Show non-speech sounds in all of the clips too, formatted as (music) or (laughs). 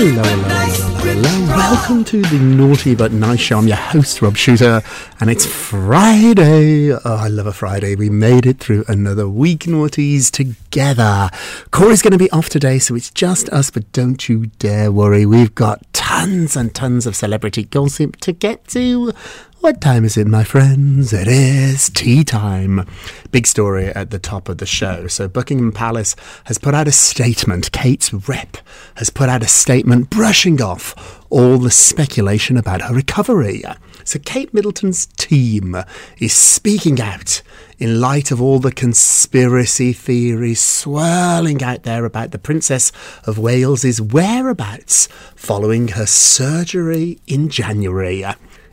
Hello, hello, hello, hello. Welcome to the Naughty But Nice Show. I'm your host, Rob Shuter, and it's Friday. Oh, I love a Friday. We made it through another week, Naughties, together. Corey's going to be off today, so it's just us, but don't you dare worry. We've got tons and tons of celebrity gossip to get to. What time is it, my friends? It is tea time. Big story at the top of the show. So, Buckingham Palace has put out a statement. Kate's rep has put out a statement brushing off all the speculation about her recovery. So, Kate Middleton's team is speaking out in light of all the conspiracy theories swirling out there about the Princess of Wales's whereabouts following her surgery in January.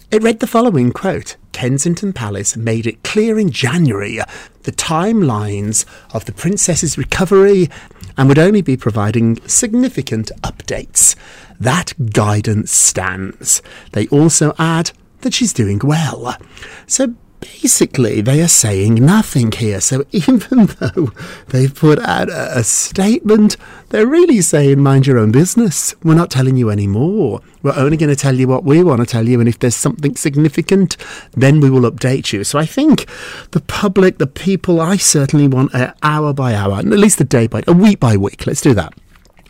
It read the following quote Kensington Palace made it clear in January the timelines of the princess's recovery and would only be providing significant updates. That guidance stands. They also add that she's doing well. So basically, they are saying nothing here. So even (laughs) though they've put out a, a statement, they're really saying, mind your own business. We're not telling you any more. We're only going to tell you what we want to tell you. And if there's something significant, then we will update you. So I think the public, the people, I certainly want a hour by hour, at least a day by, a week by week. Let's do that.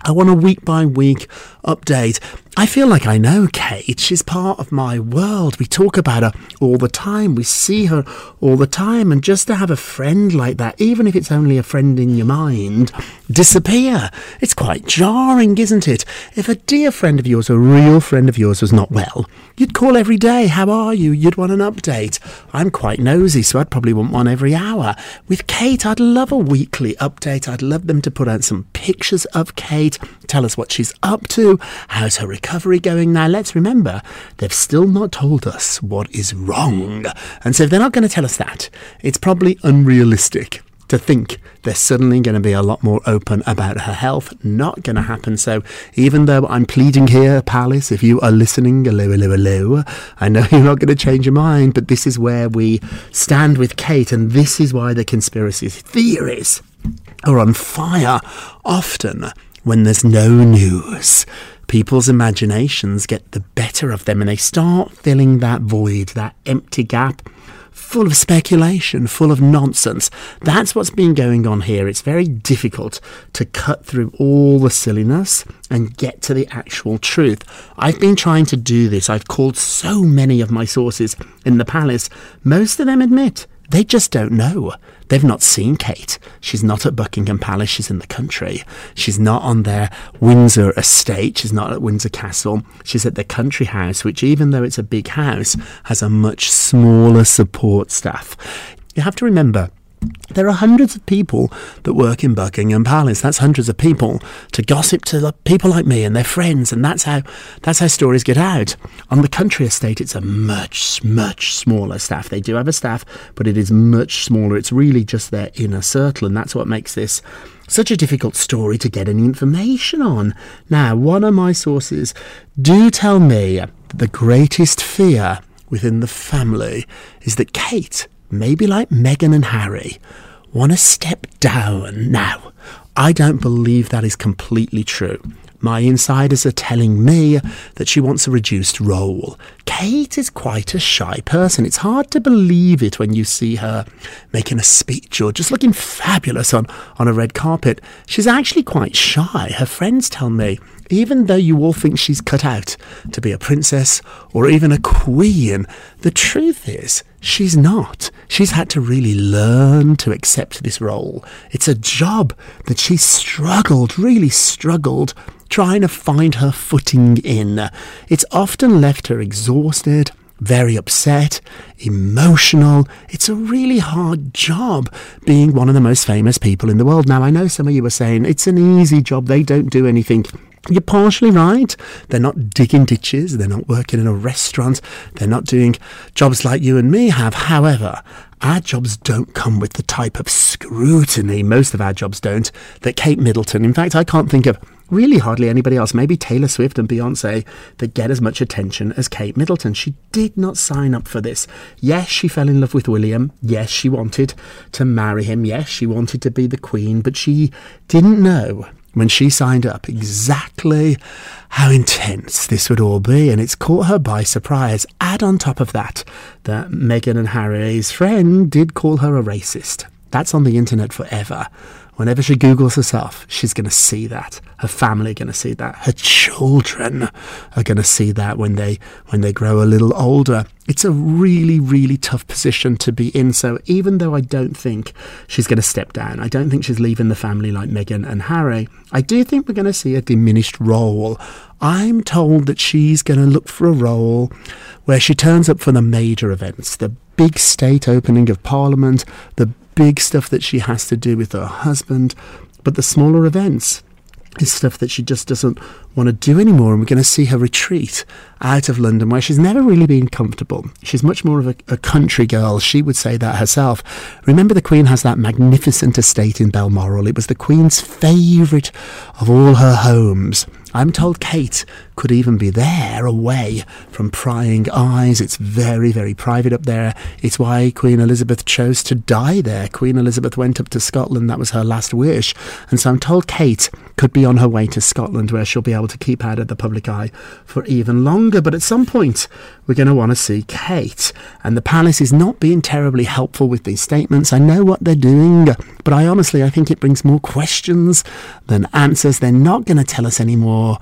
I want a week by week update. I feel like I know Kate. She's part of my world. We talk about her all the time. We see her all the time. And just to have a friend like that, even if it's only a friend in your mind, disappear, it's quite jarring, isn't it? If a dear friend of yours, a real friend of yours, was not well, you'd call every day. How are you? You'd want an update. I'm quite nosy, so I'd probably want one every hour. With Kate, I'd love a weekly update. I'd love them to put out some pictures of Kate, tell us what she's up to, how's her recovery going now. Let's remember, they've still not told us what is wrong. And so if they're not going to tell us that, it's probably unrealistic to think they're suddenly going to be a lot more open about her health. Not going to happen. So even though I'm pleading here, Palace, if you are listening, hello, hello, hello, I know (laughs) you're not going to change your mind, but this is where we stand with Kate, and this is why the conspiracy theories are on fire often when there's no news. People's imaginations get the better of them and they start filling that void, that empty gap full of speculation, full of nonsense. That's what's been going on here. It's very difficult to cut through all the silliness and get to the actual truth. I've been trying to do this. I've called so many of my sources in the palace. Most of them admit they just don't know. They've not seen Kate. She's not at Buckingham Palace. She's in the country. She's not on their Windsor estate. She's not at Windsor Castle. She's at the country house, which, even though it's a big house, has a much smaller support staff. You have to remember, There are hundreds of people that work in Buckingham Palace. That's hundreds of people to gossip to people like me and their friends, and that's how that's how stories get out. On the country estate, it's a much much smaller staff. They do have a staff, but it is much smaller. It's really just their inner circle, and that's what makes this such a difficult story to get any information on. Now, one of my sources do tell me that the greatest fear within the family is that Kate, maybe like Meghan and Harry, want to step down. Now, I don't believe that is completely true. My insiders are telling me that she wants a reduced role. Kate is quite a shy person. It's hard to believe it when you see her making a speech or just looking fabulous on, on a red carpet. She's actually quite shy. Her friends tell me, even though you all think she's cut out to be a princess or even a queen, the truth is she's not. She's had to really learn to accept this role. It's a job that she's struggled, really struggled trying to find her footing in. It's often left her exhausted, very upset, emotional. It's a really hard job being one of the most famous people in the world. Now, I know some of you are saying it's an easy job, they don't do anything. You're partially right. They're not digging ditches. They're not working in a restaurant. They're not doing jobs like you and me have. However, our jobs don't come with the type of scrutiny, most of our jobs don't, that Kate Middleton, in fact, I can't think of really hardly anybody else, maybe Taylor Swift and Beyonce, that get as much attention as Kate Middleton. She did not sign up for this. Yes, she fell in love with William. Yes, she wanted to marry him. Yes, she wanted to be the queen, but she didn't know when she signed up exactly how intense this would all be, and it's caught her by surprise. Add on top of that that Meghan and Harry's friend did call her a racist. That's on the internet forever. Whenever she Googles herself, she's going to see that. Her family are going to see that. Her children are going to see that when they when they grow a little older. It's a really, really tough position to be in. So even though I don't think she's going to step down, I don't think she's leaving the family like Meghan and Harry. I do think we're going to see a diminished role. I'm told that she's going to look for a role where she turns up for the major events, the big state opening of Parliament, the big stuff that she has to do with her husband, but the smaller events is stuff that she just doesn't want to do anymore. And we're going to see her retreat out of London, where she's never really been comfortable. She's much more of a, a, country girl. She would say that herself. Remember, the Queen has that magnificent estate in Balmoral. It was the Queen's favourite of all her homes. I'm told Kate could even be there away from prying eyes. It's very, very private up there. It's why Queen Elizabeth chose to die there. Queen Elizabeth went up to Scotland. That was her last wish. And so I'm told Kate could be on her way to Scotland where she'll be able to keep out of the public eye for even longer. But at some point, we're going to want to see Kate. And the palace is not being terribly helpful with these statements. I know what they're doing, but I honestly, I think it brings more questions than answers. They're not going to tell us anymore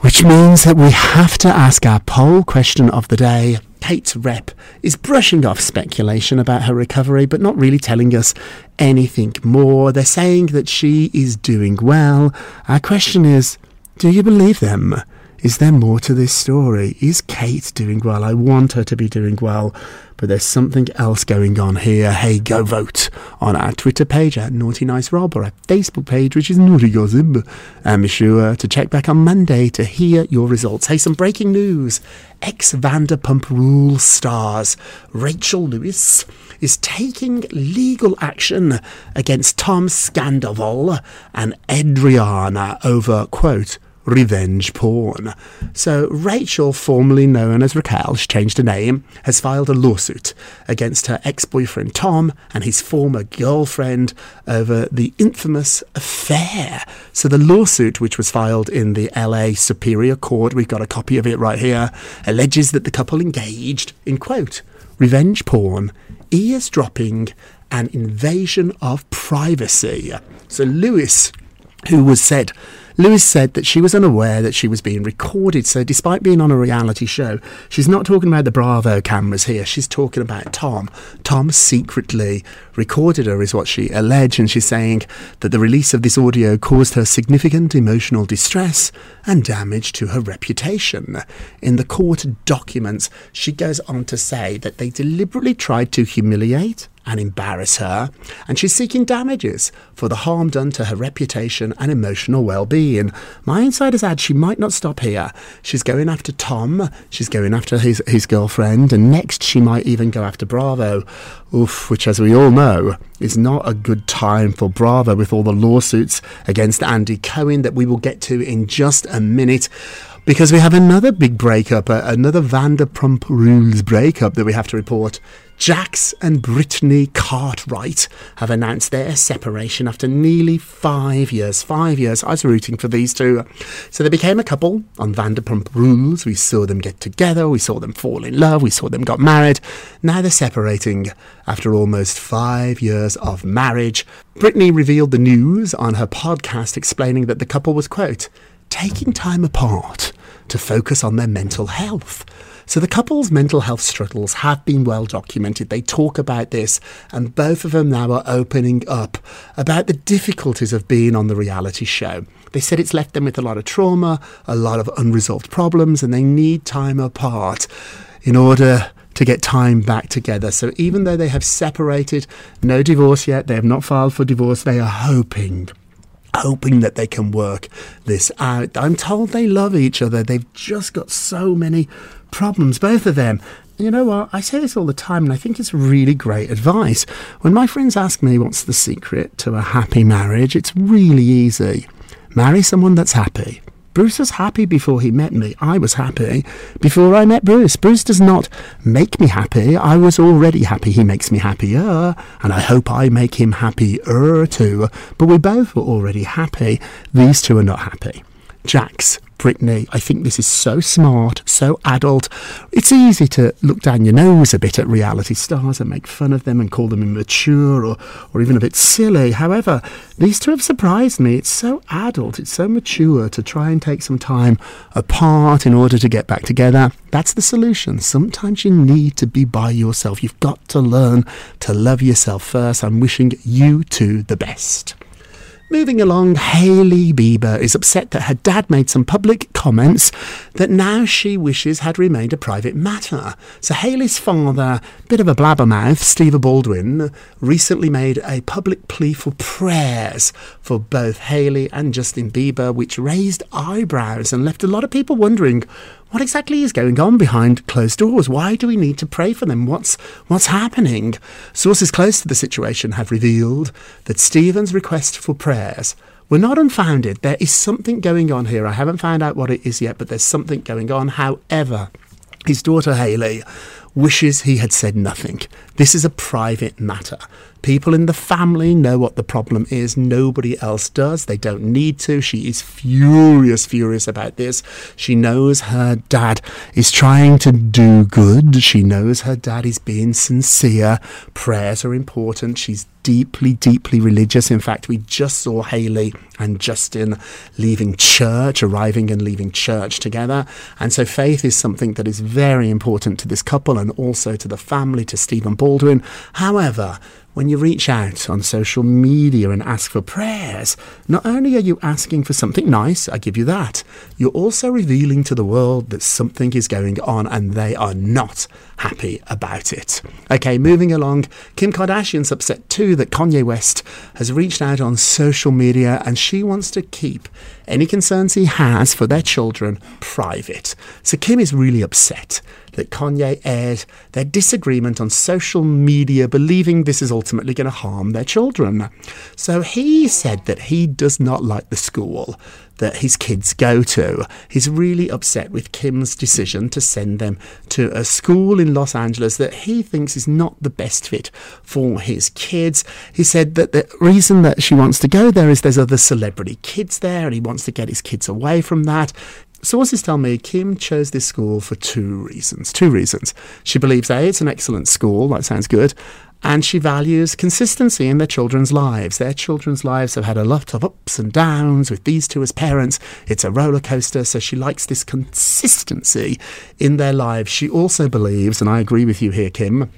which means that we have to ask our poll question of the day. Kate's rep is brushing off speculation about her recovery, but not really telling us anything more. They're saying that she is doing well. Our question is do you believe them? Is there more to this story? Is Kate doing well? I want her to be doing well, but there's something else going on here. Hey, go vote on our Twitter page at Naughty Nice Rob or our Facebook page, which is Naughty Gossip. And be sure to check back on Monday to hear your results. Hey, some breaking news. Ex Vanderpump Rules stars Rachel Lewis is taking legal action against Tom Scandoval and Adriana over, quote, revenge porn. So Rachel, formerly known as Raquel, she changed her name, has filed a lawsuit against her ex-boyfriend Tom and his former girlfriend over the infamous affair. So the lawsuit, which was filed in the LA Superior Court, we've got a copy of it right here, alleges that the couple engaged in quote revenge porn, eavesdropping, and invasion of privacy. So Lewis, who was said Lewis said that she was unaware that she was being recorded. So, despite being on a reality show, she's not talking about the Bravo cameras here. She's talking about Tom. Tom secretly recorded her, is what she alleged. And she's saying that the release of this audio caused her significant emotional distress and damage to her reputation. In the court documents, she goes on to say that they deliberately tried to humiliate and embarrass her, and she's seeking damages for the harm done to her reputation and emotional well being. My insiders add she might not stop here. She's going after Tom, she's going after his, his girlfriend, and next she might even go after Bravo. Oof, which, as we all know, is not a good time for Bravo with all the lawsuits against Andy Cohen that we will get to in just a minute because we have another big breakup, uh, another Vanderpump Rules breakup that we have to report. Jax and Brittany Cartwright have announced their separation after nearly five years. Five years. I was rooting for these two. So they became a couple on Vanderpump Rules. We saw them get together. We saw them fall in love. We saw them got married. Now they're separating after almost five years of marriage. Brittany revealed the news on her podcast, explaining that the couple was, quote, taking time apart to focus on their mental health. So the couple's mental health struggles have been well documented. They talk about this, and both of them now are opening up about the difficulties of being on the reality show. They said it's left them with a lot of trauma, a lot of unresolved problems, and they need time apart in order to get time back together. So even though they have separated, no divorce yet, they have not filed for divorce, they are hoping hoping that they can work this out. I'm told they love each other. They've just got so many problems, both of them. You know what? I say this all the time, and I think it's really great advice. When my friends ask me what's the secret to a happy marriage, it's really easy. Marry someone that's happy. Bruce was happy before he met me. I was happy before I met Bruce. Bruce does not make me happy. I was already happy. He makes me happier, and I hope I make him happier too. But we both were already happy. These two are not happy. Jax Brittany. I think this is so smart, so adult. It's easy to look down your nose a bit at reality stars and make fun of them and call them immature or, or even a bit silly. However, these two have surprised me. It's so adult, it's so mature to try and take some time apart in order to get back together. That's the solution. Sometimes you need to be by yourself. You've got to learn to love yourself first. I'm wishing you two the best. Moving along, Hailey Bieber is upset that her dad made some public comments that now she wishes had remained a private matter. So Hailey's father, bit of a blabbermouth, Steve Baldwin, recently made a public plea for prayers for both Hailey and Justin Bieber, which raised eyebrows and left a lot of people wondering what exactly is going on behind closed doors? Why do we need to pray for them? What's what's happening? Sources close to the situation have revealed that Stephen's request for prayers were not unfounded. There is something going on here. I haven't found out what it is yet, but there's something going on. However, his daughter Hailey wishes he had said nothing. This is a private matter. People in the family know what the problem is. Nobody else does. They don't need to. She is furious, furious about this. She knows her dad is trying to do good. She knows her dad is being sincere. Prayers are important. She's deeply, deeply religious. In fact, we just saw Hailey and Justin leaving church, arriving and leaving church together. And so faith is something that is very important to this couple and also to the family, to Stephen Baldwin. However, when you reach out on social media and ask for prayers, not only are you asking for something nice, I give you that, you're also revealing to the world that something is going on and they are not happy about it. Okay, moving along, Kim Kardashian's upset too that Kanye West has reached out on social media and she wants to keep any concerns he has for their children private. So Kim is really upset that Kanye aired their disagreement on social media, believing this is ultimately going to harm their children. So he said that he does not like the school that his kids go to. He's really upset with Kim's decision to send them to a school in Los Angeles that he thinks is not the best fit for his kids. He said that the reason that she wants to go there is there's other celebrity kids there and he wants to get his kids away from that. Sources tell me Kim chose this school for two reasons. Two reasons. She believes A, it's an excellent school, that sounds good, and she values consistency in their children's lives. Their children's lives have had a lot of ups and downs with these two as parents. It's a roller coaster, so she likes this consistency in their lives. She also believes, and I agree with you here, Kim,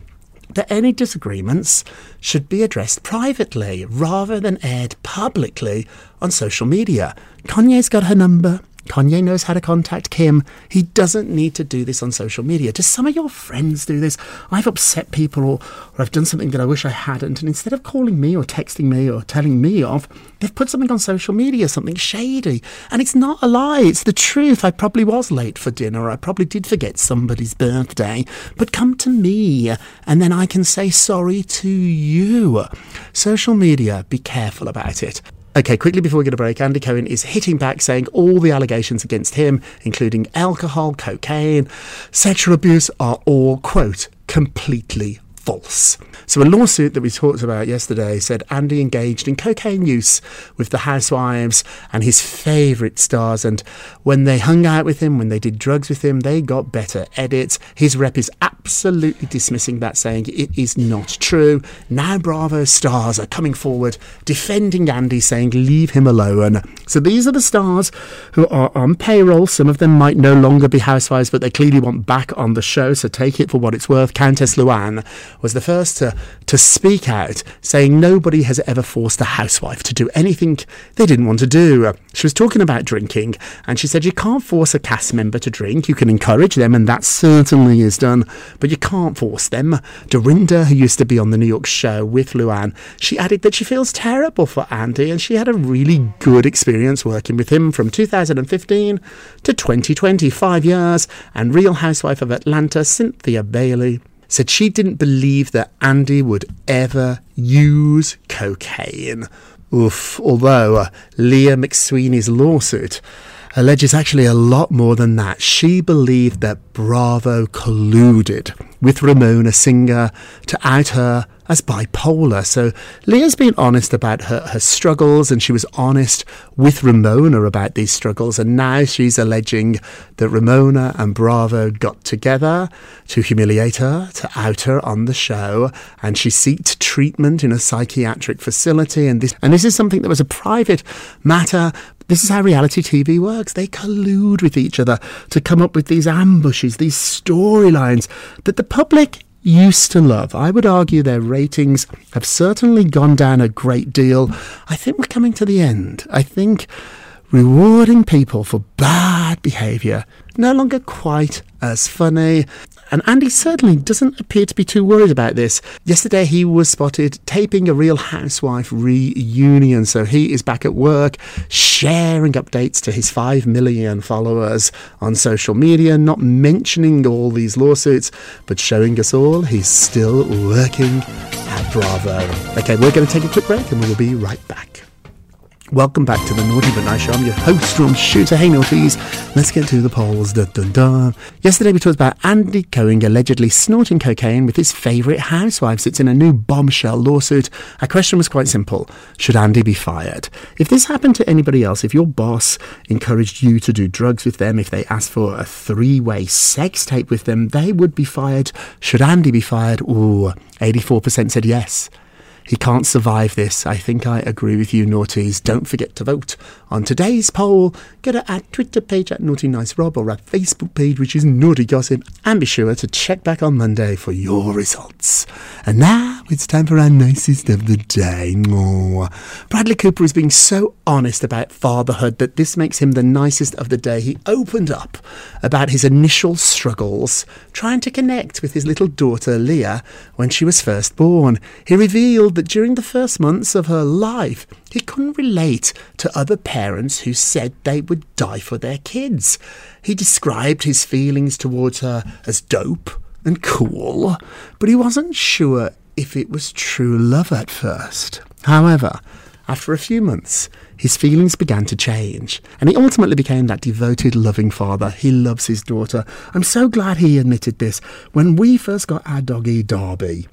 that any disagreements should be addressed privately rather than aired publicly on social media. Kanye's got her number. Kanye knows how to contact Kim. He doesn't need to do this on social media. Do some of your friends do this? I've upset people or, or I've done something that I wish I hadn't, and instead of calling me or texting me or telling me off, they've put something on social media, something shady. And it's not a lie, it's the truth. I probably was late for dinner, I probably did forget somebody's birthday, but come to me and then I can say sorry to you. Social media, be careful about it. Okay, quickly before we get a break, Andy Cohen is hitting back, saying all the allegations against him, including alcohol, cocaine, sexual abuse, are all, quote, completely false. So, a lawsuit that we talked about yesterday said Andy engaged in cocaine use with the housewives and his favourite stars. And when they hung out with him, when they did drugs with him, they got better edits. His rep is absolutely dismissing that, saying it is not true. Now, Bravo stars are coming forward defending Andy, saying leave him alone. So, these are the stars who are on payroll. Some of them might no longer be housewives, but they clearly want back on the show. So, take it for what it's worth. Countess Luann was the first to, to speak out, saying nobody has ever forced a housewife to do anything they didn't want to do. She was talking about drinking, and she said you can't force a cast member to drink. You can encourage them, and that certainly is done, but you can't force them. Dorinda, who used to be on the New York show with Luann, she added that she feels terrible for Andy, and she had a really good experience working with him from 2015 to 2020, five years, and Real Housewife of Atlanta, Cynthia Bailey said she didn't believe that Andy would ever use cocaine. Oof, although uh, Leah McSweeney's lawsuit alleges actually a lot more than that. She believed that Bravo colluded with Ramona Singer to out her as bipolar. So Leah's been honest about her, her struggles and she was honest with Ramona about these struggles. And now she's alleging that Ramona and Bravo got together to humiliate her, to out her on the show. And she sought treatment in a psychiatric facility. And this, and this is something that was a private matter. This is how reality TV works. They collude with each other to come up with these ambushes, these storylines that the public used to love. I would argue their ratings have certainly gone down a great deal. I think we're coming to the end. I think rewarding people for bad behaviour no longer quite as funny. And Andy certainly doesn't appear to be too worried about this. Yesterday he was spotted taping a Real Housewife reunion, so he is back at work, sharing updates to his 5 million followers on social media, not mentioning all these lawsuits, but showing us all he's still working at Bravo. Okay, we're going to take a quick break and we will be right back. Welcome back to the Naughty But Nice Show. I'm your host, Rob Shuter. Hey, naughties. Let's get to the polls. Dun, dun, dun. Yesterday, we talked about Andy Cohen allegedly snorting cocaine with his favourite housewives. It's in a new bombshell lawsuit. Our question was quite simple Should Andy be fired? If this happened to anybody else, if your boss encouraged you to do drugs with them, if they asked for a three way sex tape with them, they would be fired. Should Andy be fired? Ooh, 84% said yes. He can't survive this. I think I agree with you, naughties. Don't forget to vote on today's poll. To our Twitter page at Naughty Nice Rob or our Facebook page, which is Naughty Gossip, and be sure to check back on Monday for your results. And now it's time for our nicest of the day. Bradley Cooper is being so honest about fatherhood that this makes him the nicest of the day. He opened up about his initial struggles trying to connect with his little daughter Lea when she was first born. He revealed that during the first months of her life, he couldn't relate to other parents who said they would die for their kids. He described his feelings towards her as dope and cool, but he wasn't sure if it was true love at first. However, after a few months, his feelings began to change, and he ultimately became that devoted, loving father. He loves his daughter. I'm so glad he admitted this. When we first got our doggy Darby,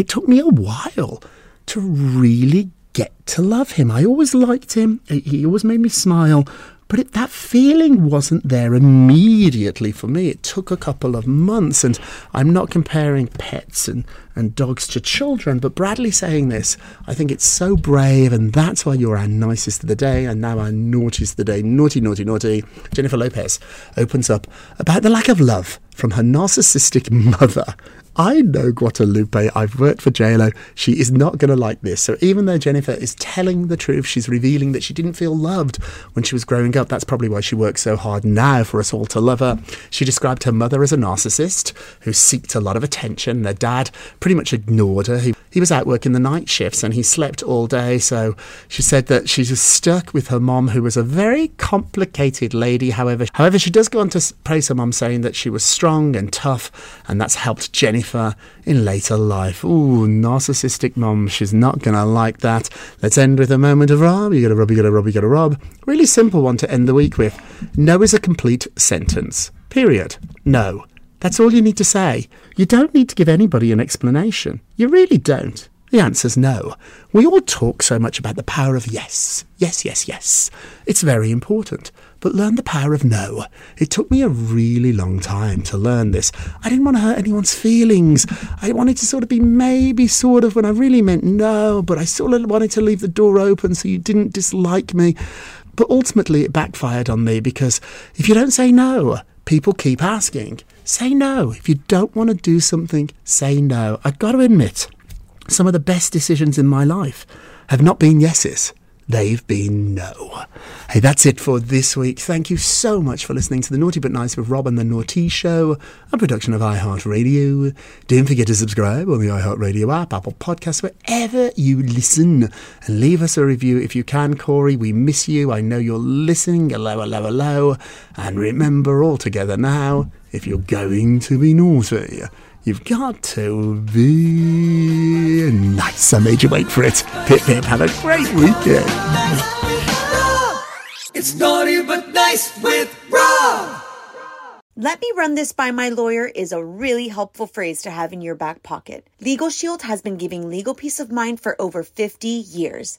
it took me a while to really get to love him. I always liked him, he always made me smile. But it, that feeling wasn't there immediately for me. It took a couple of months, and I'm not comparing pets and, and dogs to children. But Bradley saying this, I think it's so brave, and that's why you're our nicest of the day and now our naughtiest of the day. Naughty, naughty, naughty. Jennifer Lopez opens up about the lack of love from her narcissistic (laughs) mother. I know Guadalupe. I've worked for JLo. She is not going to like this. So even though Jennifer is telling the truth, she's revealing that she didn't feel loved when she was growing up. That's probably why she works so hard now for us all to love her. She described her mother as a narcissist who seeked a lot of attention. Her dad pretty much ignored her. He, he was out working the night shifts and he slept all day. So she said that she was stuck with her mom, who was a very complicated lady. However, however, she does go on to praise her mom, saying that she was strong and tough, and that's helped Jennifer in later life. Ooh, narcissistic mom. She's not to like that. Let's end with a moment of Rob. You got to Rob, you got to Rob, you got to Rob. Really simple one to end the week with. No is a complete sentence. Period. No. That's all you need to say. You don't need to give anybody an explanation. You really don't. The answer's no. We all talk so much about the power of yes. Yes, yes, yes. It's very important. But learn the power of no. It took me a really long time to learn this. I didn't want to hurt anyone's feelings. I wanted to sort of be maybe sort of when I really meant no, but I sort of wanted to leave the door open so you didn't dislike me. But ultimately, it backfired on me because if you don't say no, people keep asking. Say no. If you don't want to do something, say no. I've got to admit, some of the best decisions in my life have not been yeses. They've been no. Hey, that's it for this week. Thank you so much for listening to the Naughty But Nice with Rob and the Naughty Show, a production of iHeartRadio. Don't forget to subscribe on the iHeartRadio app, Apple Podcasts, wherever you listen, and leave us a review if you can. Corey, we miss you. I know you're listening. Hello, hello, hello. And remember, all together now, if you're going to be naughty, You've got to be nice. I made you wait for it. Pip Pip, have a great weekend. It's naughty but nice with Rob. Let me run this by my lawyer is a really helpful phrase to have in your back pocket. Legal Shield has been giving legal peace of mind for over 50 years.